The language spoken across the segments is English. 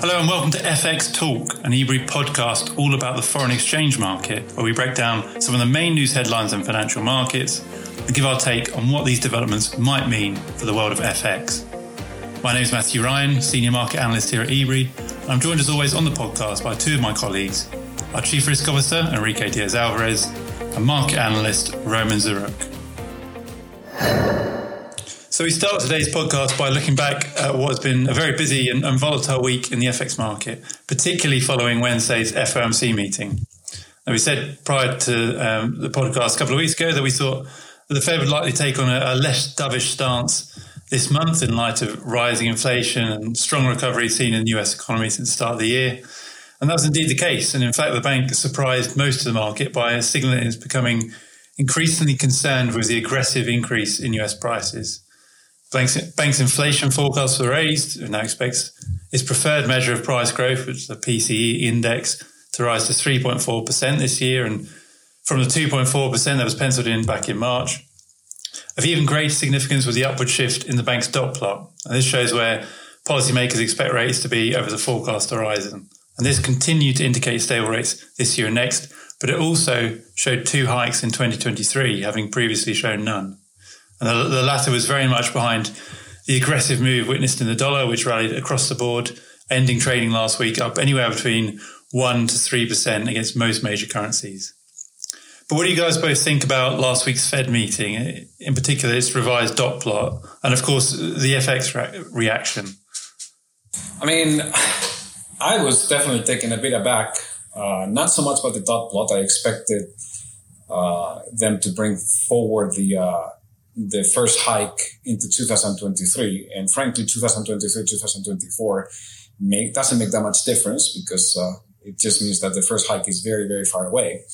Hello and welcome to FX Talk, an Ebury podcast all about the foreign exchange market, where we break down some of the main news headlines in financial markets and give our take on what these developments might mean for the world of FX. My name is Matthew Ryan, Senior Market Analyst here at Ebury. I'm joined as always on the podcast by two of my colleagues, our Chief Risk Officer, Enrique Diaz Alvarez, and Market Analyst, Roman Ziruk. So we start today's podcast by looking back at what has been a very busy and, and volatile week in the FX market, particularly following Wednesday's FOMC meeting. And we said prior to um, the podcast a couple of weeks ago that we thought that the Fed would likely take on a, a less dovish stance this month in light of rising inflation and strong recovery seen in the US economy since the start of the year. And that was indeed the case. And in fact, the bank surprised most of the market by signaling it's becoming increasingly concerned with the aggressive increase in US prices. Bank's, bank's inflation forecasts were raised and now expects its preferred measure of price growth, which is the PCE index, to rise to 3.4% this year and from the 2.4% that was penciled in back in March. Of even greater significance was the upward shift in the bank's dot plot. And this shows where policymakers expect rates to be over the forecast horizon. And this continued to indicate stable rates this year and next, but it also showed two hikes in 2023, having previously shown none. And the, the latter was very much behind the aggressive move witnessed in the dollar, which rallied across the board, ending trading last week up anywhere between 1% to 3% against most major currencies. But what do you guys both think about last week's Fed meeting, in particular its revised dot plot, and of course the FX re- reaction? I mean, I was definitely taken a bit aback. Uh, not so much about the dot plot. I expected uh, them to bring forward the uh, the first hike into 2023. And frankly, 2023, 2024 make, doesn't make that much difference because uh, it just means that the first hike is very, very far away.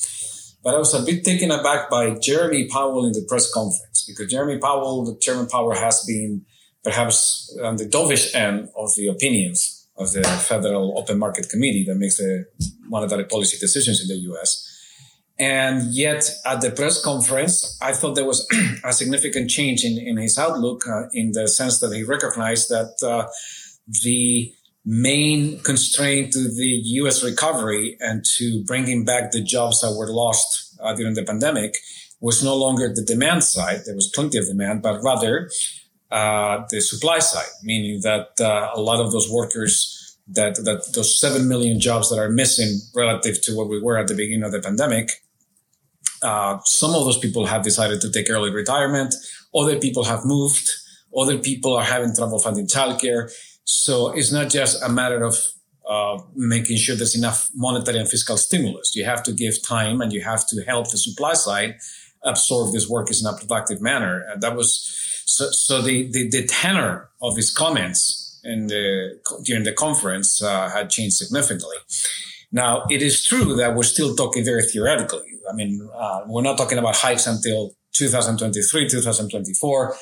But I was a bit taken aback by Jerome Powell in the press conference because Jerome Powell, the Chairman Powell, has been perhaps on the dovish end of the opinions of the Federal Open Market Committee that makes the monetary policy decisions in the US. And yet, at the press conference, I thought there was a significant change in, in his outlook uh, in the sense that he recognized that uh, the main constraint to the US recovery and to bringing back the jobs that were lost uh, during the pandemic was no longer the demand side. There was plenty of demand, but rather uh, the supply side, meaning that uh, a lot of those workers that, that those 7 million jobs that are missing relative to what we were at the beginning of the pandemic uh, some of those people have decided to take early retirement. Other people have moved. Other people are having trouble finding childcare. So it's not just a matter of uh, making sure there's enough monetary and fiscal stimulus. You have to give time and you have to help the supply side absorb this workers in a productive manner. And that was so. So the the, the tenor of his comments in the during the conference uh, had changed significantly. Now, it is true that we're still talking very theoretically. I mean, uh, we're not talking about hikes until 2023, 2024.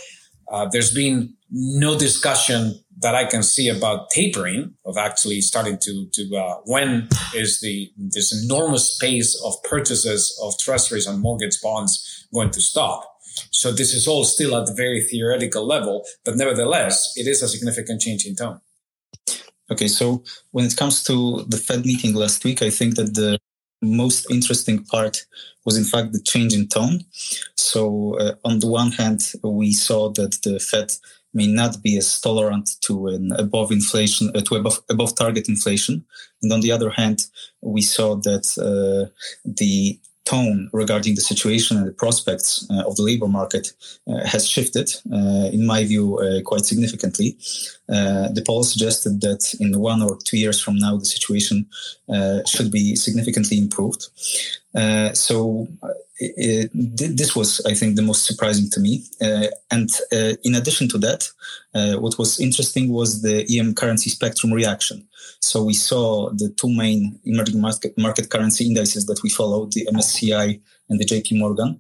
Uh, there's been no discussion that I can see about tapering of actually starting to to uh, when is the this enormous pace of purchases of treasuries and mortgage bonds going to stop. So this is all still at the very theoretical level, but nevertheless, it is a significant change in tone. Okay, so when it comes to the Fed meeting last week, I think that the most interesting part was in fact the change in tone. So uh, on the one hand, we saw that the Fed may not be as tolerant to an above inflation, uh, to above, above target inflation. And on the other hand, we saw that uh, the tone regarding the situation and the prospects uh, of the labor market uh, has shifted, uh, in my view, uh, quite significantly. Uh, the poll suggested that in one or two years from now, the situation uh, should be significantly improved. so it, it, this was, I think, the most surprising to me. and in addition to that, what was interesting was the EM currency spectrum reaction. So we saw the two main emerging market, market currency indices that we followed, the MSCI and the JP Morgan,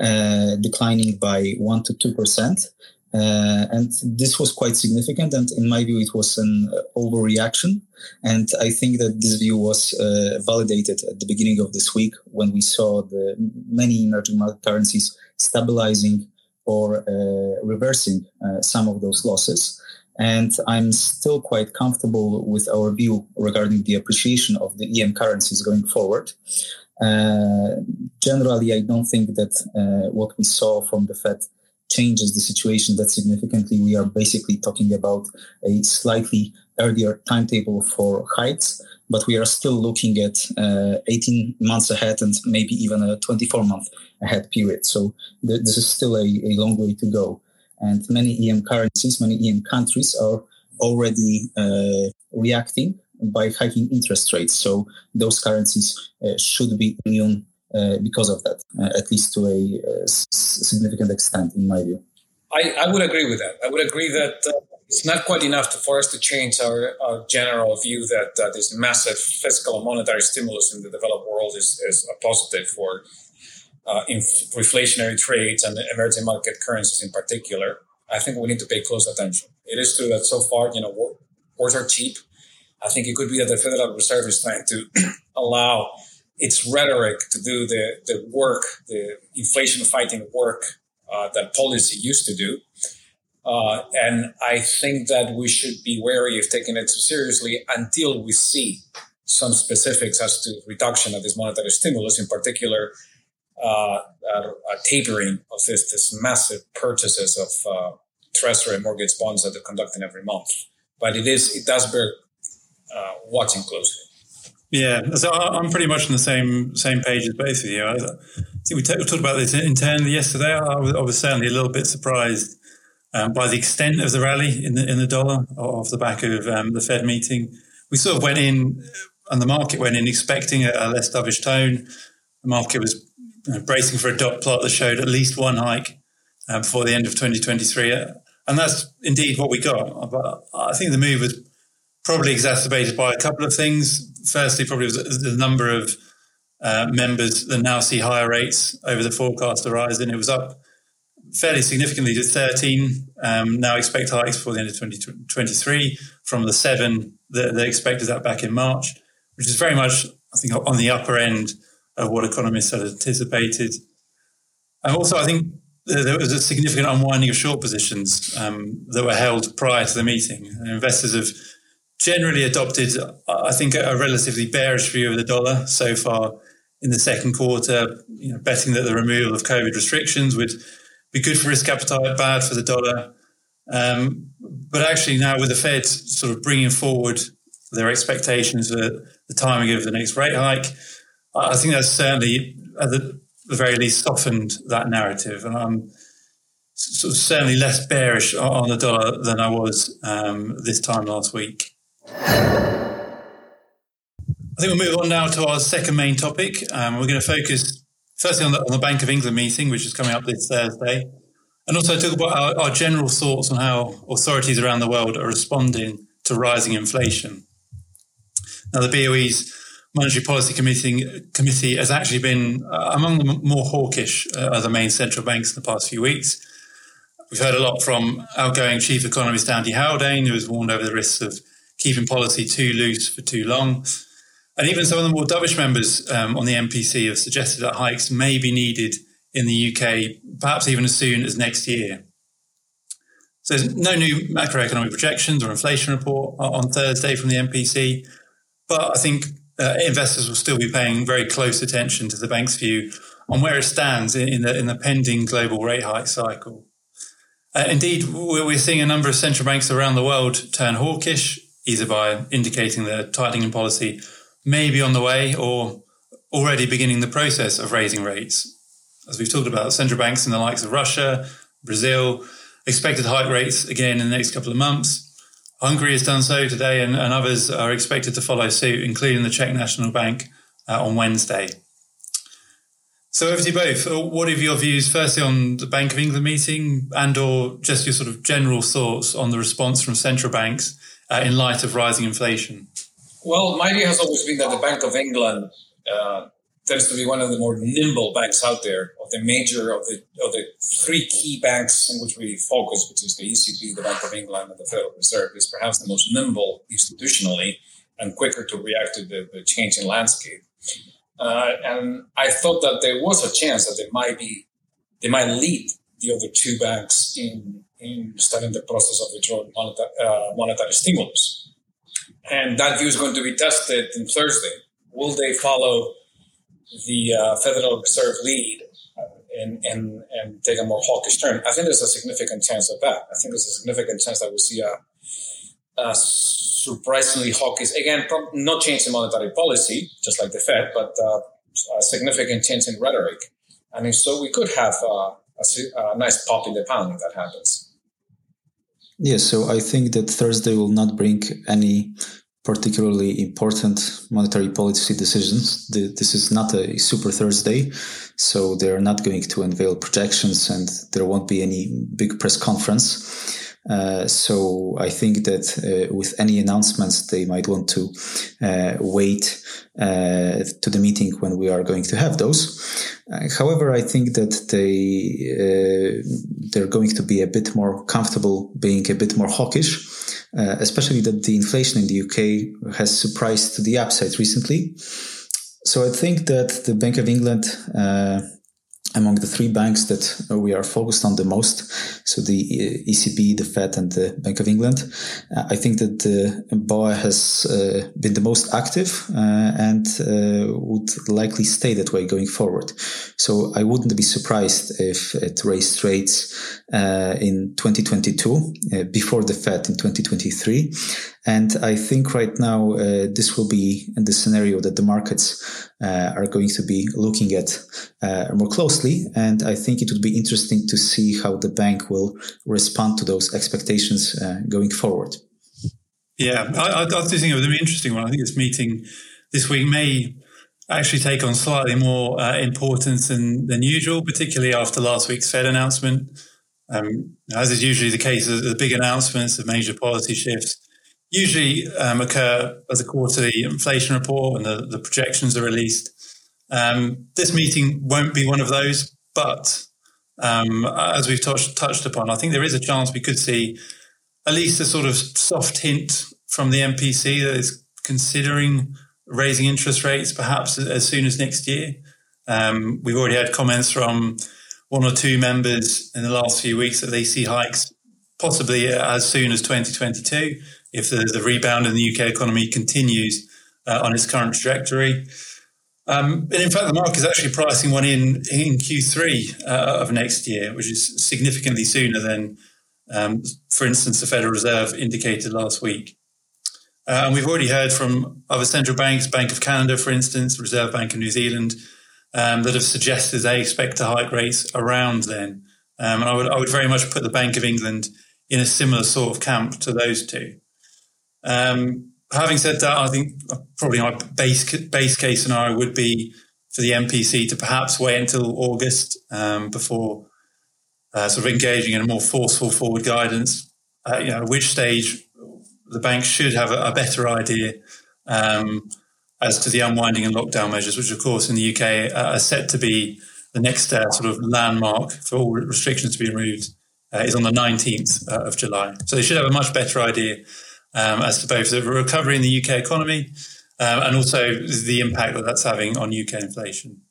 uh, declining by 1 to 2%. Uh, and this was quite significant. And in my view, it was an overreaction. And I think that this view was uh, validated at the beginning of this week when we saw the many emerging market currencies stabilizing or uh, reversing uh, some of those losses. And I'm still quite comfortable with our view regarding the appreciation of the EM currencies going forward. Uh, generally, I don't think that uh, what we saw from the Fed changes the situation that significantly. We are basically talking about a slightly earlier timetable for hikes, but we are still looking at uh, 18 months ahead and maybe even a 24 month ahead period. So th- this is still a, a long way to go. And many EM currencies, many EM countries are already uh, reacting by hiking interest rates. So those currencies uh, should be immune uh, because of that, uh, at least to a, uh, significant extent, in my view. I, I, would agree with that. I would agree that uh, it's not quite enough to, for us to change our, our general view that this massive fiscal and monetary stimulus in the developed world is, is a positive for uh, inf- inflationary trades and emerging market currencies in particular. I think we need to pay close attention. It is true that so far, you know, wars are cheap. I think it could be that the Federal Reserve is trying to allow its rhetoric to do the, the work, the inflation fighting work uh, that policy used to do. Uh, and I think that we should be wary of taking it too seriously until we see some specifics as to reduction of this monetary stimulus, in particular, uh, a, tapering of this, this massive purchases of uh, treasury mortgage bonds that they're conducting every month. But it is it does bear uh, watching closely. Yeah, so I'm pretty much on the same same page as both of you. I think we talked about this internally yesterday. I was, I was certainly a little bit surprised um, by the extent of the rally in the in the dollar off the back of um, the Fed meeting. We sort of went in, and the market went in expecting a, a less dovish tone. The market was know, bracing for a dot plot that showed at least one hike um, before the end of 2023, and that's indeed what we got. But I think the move was probably exacerbated by a couple of things. Firstly, probably the number of uh, members that now see higher rates over the forecast horizon. It was up fairly significantly to 13. Um, now expect hikes before the end of 2023 from the seven that they expected that back in March, which is very much, I think, on the upper end of what economists had anticipated. And also, I think there was a significant unwinding of short positions um, that were held prior to the meeting. And investors have generally adopted, I think, a relatively bearish view of the dollar so far in the second quarter, you know, betting that the removal of COVID restrictions would be good for risk appetite, bad for the dollar. Um, but actually, now with the Fed sort of bringing forward their expectations for the timing of the next rate hike, I think that's certainly, at the, very least, softened that narrative. And I'm sort of certainly less bearish on the dollar than I was um, this time last week. I think we'll move on now to our second main topic. Um, we're going to focus firstly on the, on the, Bank of England meeting, which is coming up this Thursday, and also talk about our, our, general thoughts on how authorities around the world are responding to rising inflation. Now, the BOE's Monetary Policy Committee, committee has actually been uh, among the more hawkish uh, of the main central banks in the past few weeks. We've heard a lot from outgoing Chief Economist Andy Haldane, who has warned over the risks of keeping policy too loose for too long. And even some of the more dovish members um, on the MPC have suggested that hikes may be needed in the UK, perhaps even as soon as next year. So there's no new macroeconomic projections or inflation report on Thursday from the MPC, but I think uh, investors will still be paying very close attention to the bank's view on where it stands in the, in the pending global rate hike cycle. Uh, indeed, we're seeing a number of central banks around the world turn hawkish either by indicating that tightening in policy may be on the way or already beginning the process of raising rates. As we've talked about, central banks in the likes of Russia, Brazil, expected hike rates again in the next couple of months. Hungary has done so today, and, and others are expected to follow suit, including the Czech National Bank uh, on Wednesday. So over to you both. Uh, what are your views, firstly, on the Bank of England meeting, and/or just your sort of general thoughts on the response from central banks uh, in light of rising inflation? Well, my view has always been that the Bank of England uh, tends to be one of the more nimble banks out there, of the major of the of the three key banks in which we focus, which is the ECB, the Bank of England, and the Federal Reserve, is perhaps the most nimble institutionally and quicker to react to the, the changing landscape. Uh, and I thought that there was a chance that they might be they might lead the other two banks in in starting the process of withdrawing monetary, uh, monetary stimulus. And that view is going to be tested on Thursday. Will they follow the uh, Federal Reserve lead and, and, and take a more hawkish turn? I think there's a significant chance of that. I think there's a significant chance that we'll see a, a surprisingly hawkish, again, not change in monetary policy, just like the Fed, but uh, a significant change in rhetoric. And if so, we could have uh, a, a nice pop in the pound if that happens. Yes, so I think that Thursday will not bring any particularly important monetary policy decisions. This is not a super Thursday, so they're not going to unveil projections and there won't be any big press conference. Uh, so I think that uh, with any announcements, they might want to uh, wait uh, to the meeting when we are going to have those. Uh, however, I think that they they're going to be a bit more comfortable being a bit more hawkish, especially that the inflation in the UK has surprised to the upside recently. So I think that the Bank of England among the three banks that we are focused on the most, so the uh, ECB, the Fed, and the Bank of England, uh, I think that the BOA has uh, been the most active uh, and uh, would likely stay that way going forward. So I wouldn't be surprised if it raised rates uh, in 2022 before the Fed in 2023. And I think right now this will be the scenario that the markets uh, are going to be looking at uh, more closely. And I think it would be interesting to see how the bank will respond to those expectations uh, going forward. Yeah, I, I, I think it would be an interesting one. I think this meeting this week may actually take on slightly more uh, importance than, than usual, particularly after last week's Fed announcement. Um, as is usually the case, the big announcements of major policy shifts usually um, occur as a quarterly inflation report and the, the projections are released. Um, this meeting won't be one of those, but um, as we've touched, touched upon, I think there is a chance we could see at least a sort of soft hint from the MPC that is considering raising interest rates perhaps as soon as next year. Um, we've already had comments from one or two members in the last few weeks that they see hikes possibly as soon as 2022 if the, the rebound in the UK economy continues uh, on its current trajectory. Um, and in fact, the market is actually pricing one in in Q3 uh, of next year, which is significantly sooner than, um, for instance, the Federal Reserve indicated last week. Uh, and we've already heard from other central banks, Bank of Canada, for instance, Reserve Bank of New Zealand, um, that have suggested they expect to hike rates around then. Um, and I would, I would very much put the Bank of England in a similar sort of camp to those two. Um, having said that, I think probably my base base case scenario would be for the MPC to perhaps wait until August um, before uh, sort of engaging in a more forceful forward guidance. Uh, you know, at which stage the bank should have a, a better idea um, as to the unwinding and lockdown measures, which of course in the UK are set to be the next uh, sort of landmark for all restrictions to be removed uh, is on the 19th uh, of July. So they should have a much better idea um, as to both the recovery in the UK economy um, and also the impact that that's having on UK inflation.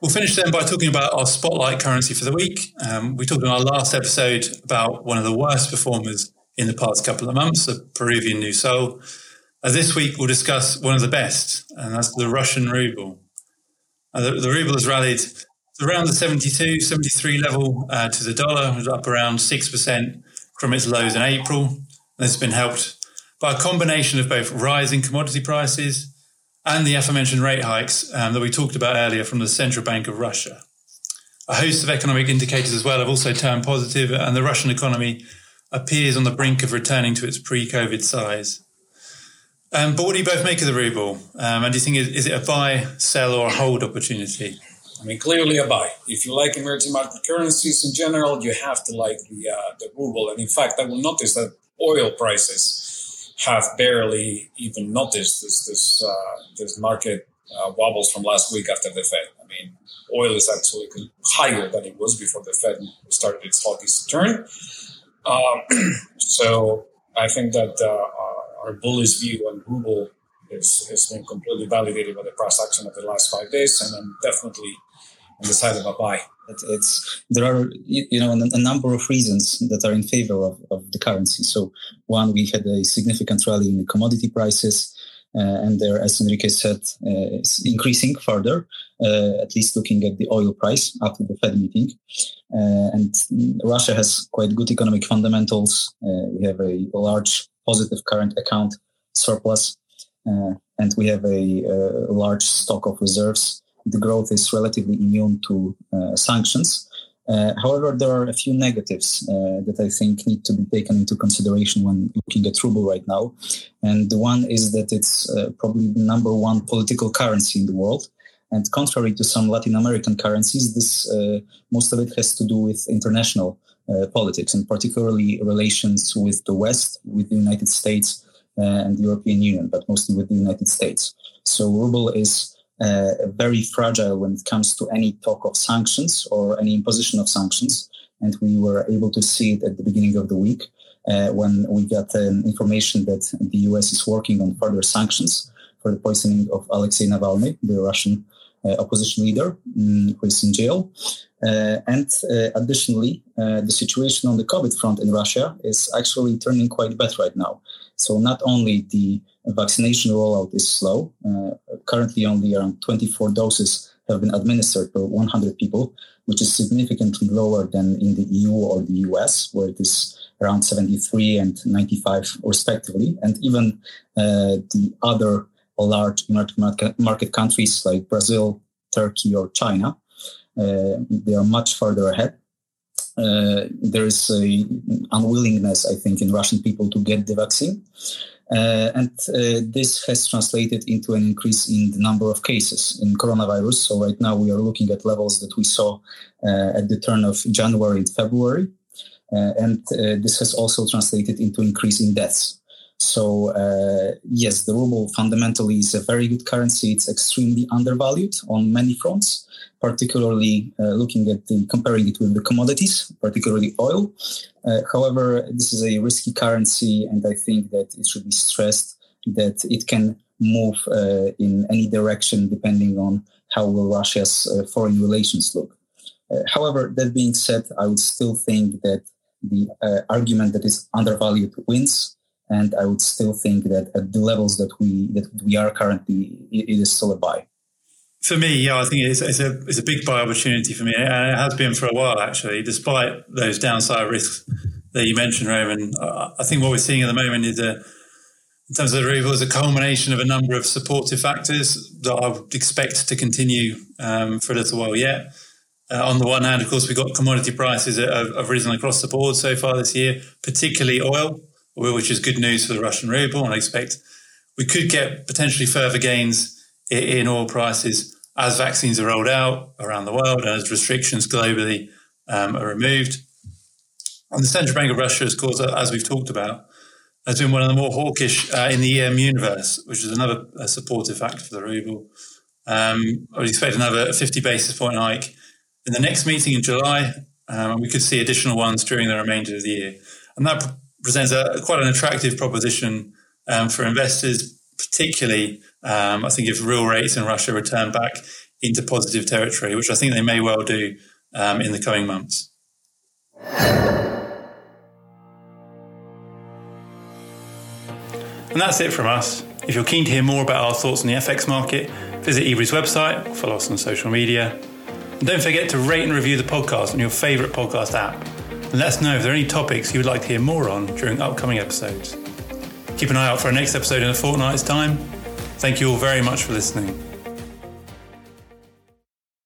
We'll finish then by talking about our spotlight currency for the week. Um, we talked in our last episode about one of the worst performers in the past couple of months, the Peruvian new sol. Uh, this week, we'll discuss one of the best, and that's the Russian ruble. Uh, the, the, ruble has rallied around the 72, 73 level uh, to the dollar, up around 6% from its lows in April. This has been helped by a combination of both rising commodity prices and the aforementioned rate hikes um, that we talked about earlier from the Central Bank of Russia. A host of economic indicators as well have also turned positive, and the Russian economy appears on the brink of returning to its pre COVID size. Um, but what do you both make of the ruble? Um, and do you think is, is it a buy, sell, or a hold opportunity? I mean, clearly a buy. If you like emerging market currencies in general, you have to like the uh, the ruble. And in fact, I will notice that oil prices have barely even noticed this this uh, this market uh, wobbles from last week after the Fed. I mean, oil is actually higher than it was before the Fed started its hawkish turn. Um, so I think that uh, our bullish view on ruble is, has been completely validated by the price action of the last five days, and I'm definitely the side of a buy. It's there are you know a number of reasons that are in favor of, of the currency. So one, we had a significant rally in the commodity prices, uh, and there, as Enrique said, uh, increasing further. Uh, at least looking at the oil price after the Fed meeting, uh, and Russia has quite good economic fundamentals. Uh, we have a large positive current account surplus, uh, and we have a, a large stock of reserves the growth is relatively immune to uh, sanctions. Uh, however, there are a few negatives uh, that I think need to be taken into consideration when looking at ruble right now. And the one is that it's uh, probably the number one political currency in the world. And contrary to some Latin American currencies, this uh, most of it has to do with international uh, politics and particularly relations with the West, with the United States and the European Union, but mostly with the United States. So ruble is uh, very fragile when it comes to any talk of sanctions or any imposition of sanctions. And we were able to see it at the beginning of the week uh, when we got um, information that the US is working on further sanctions for the poisoning of Alexei Navalny, the Russian uh, opposition leader, um, who is in jail. Uh, and uh, additionally, uh, the situation on the COVID front in Russia is actually turning quite bad right now. So not only the vaccination rollout is slow. Uh, currently, only around 24 doses have been administered per 100 people, which is significantly lower than in the EU or the US, where it is around 73 and 95 respectively. And even uh, the other large market countries like Brazil, Turkey, or China, uh, they are much further ahead. Uh, there is a unwillingness, I think, in Russian people to get the vaccine. Uh, and uh, this has translated into an increase in the number of cases in coronavirus. So right now we are looking at levels that we saw uh, at the turn of January and February. Uh, and uh, this has also translated into increase in deaths. So uh, yes, the ruble fundamentally is a very good currency. It's extremely undervalued on many fronts particularly uh, looking at the comparing it with the commodities, particularly oil. Uh, however, this is a risky currency, and I think that it should be stressed that it can move uh, in any direction depending on how will Russia's uh, foreign relations look. Uh, however, that being said, I would still think that the argument that is undervalued wins, and I would still think that at the levels that we that we are currently, it, is still a buy. For me, yeah, I think it's, it's, a it's a big buy opportunity for me, and it has been for a while actually. Despite those downside risks that you mentioned, Roman, I think what we're seeing at the moment is a in terms of the ruble is a culmination of a number of supportive factors that I would expect to continue um, for a little while yet. Uh, on the one hand, of course, we've got commodity prices that have, have, risen across the board so far this year, particularly oil, which is good news for the Russian ruble. And I expect we could get potentially further gains in, oil prices as vaccines are rolled out around the world and as restrictions globally um, are removed. And the Central Bank of Russia, of course, as we've talked about, has been one of the more hawkish uh, in the EM universe, which is another uh, supportive factor for the ruble. Um, I would expect another 50 basis point hike in the next meeting in July, um, we could see additional ones during the remainder of the year. And that presents a, quite an attractive proposition um, for investors, particularly um, I think if real rates in Russia return back into positive territory, which I think they may well do um, in the coming months. And that's it from us. If you're keen to hear more about our thoughts on the FX market, visit Ebury's website, follow us on social media, and don't forget to rate and review the podcast on your favourite podcast app. And let us know if there are any topics you would like to hear more on during upcoming episodes. Keep an eye out for our next episode in a fortnight's time. Thank you all very much for listening.